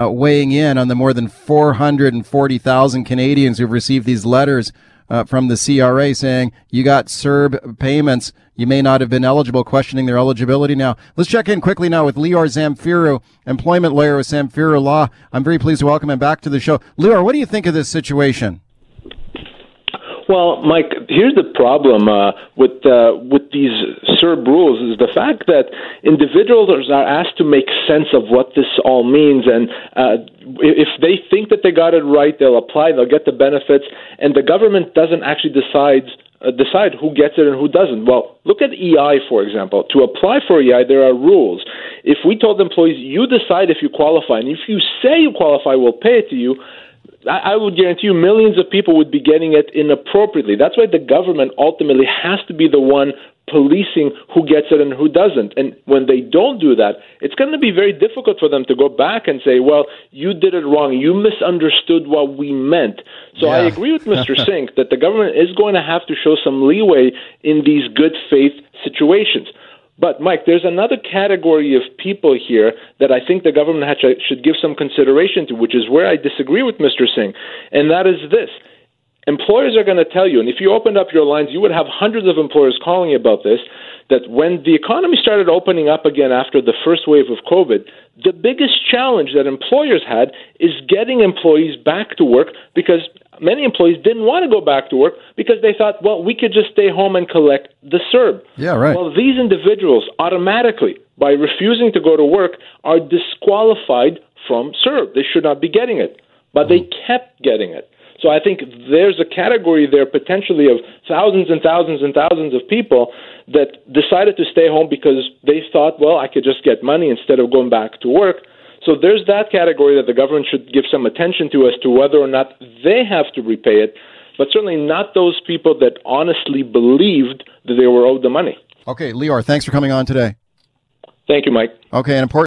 uh, weighing in on the more than 440,000 Canadians who've received these letters uh, from the CRA saying you got CERB payments. You may not have been eligible, questioning their eligibility now. Let's check in quickly now with Lior Samfiru, employment lawyer with Samfiru Law. I'm very pleased to welcome him back to the show. Lior, what do you think of this situation? Well, Mike, here's the problem uh, with uh, with these CERB rules is the fact that individuals are asked to make sense of what this all means, and uh, if they think that they got it right, they'll apply, they'll get the benefits, and the government doesn't actually decide uh, decide who gets it and who doesn't. Well, look at EI, for example. To apply for EI, there are rules. If we told employees, you decide if you qualify, and if you say you qualify, we'll pay it to you, I would guarantee you millions of people would be getting it inappropriately. That's why the government ultimately has to be the one policing who gets it and who doesn't. And when they don't do that, it's going to be very difficult for them to go back and say, well, you did it wrong. You misunderstood what we meant. So yeah. I agree with Mr. Singh that the government is going to have to show some leeway in these good faith situations. But, Mike, there's another category of people here that I think the government should give some consideration to, which is where I disagree with Mr. Singh, and that is this. Employers are going to tell you, and if you opened up your lines, you would have hundreds of employers calling you about this, that when the economy started opening up again after the first wave of COVID, the biggest challenge that employers had is getting employees back to work because many employees didn't want to go back to work because they thought, well, we could just stay home and collect the CERB. Yeah, right. Well, these individuals automatically, by refusing to go to work, are disqualified from CERB. They should not be getting it, but they mm-hmm. kept getting it. So I think there's a category there potentially of thousands and thousands and thousands of people that decided to stay home because they thought, well, I could just get money instead of going back to work. So there's that category that the government should give some attention to as to whether or not they have to repay it, but certainly not those people that honestly believed that they were owed the money. Okay, Lior, thanks for coming on today. Thank you, Mike. Okay, an important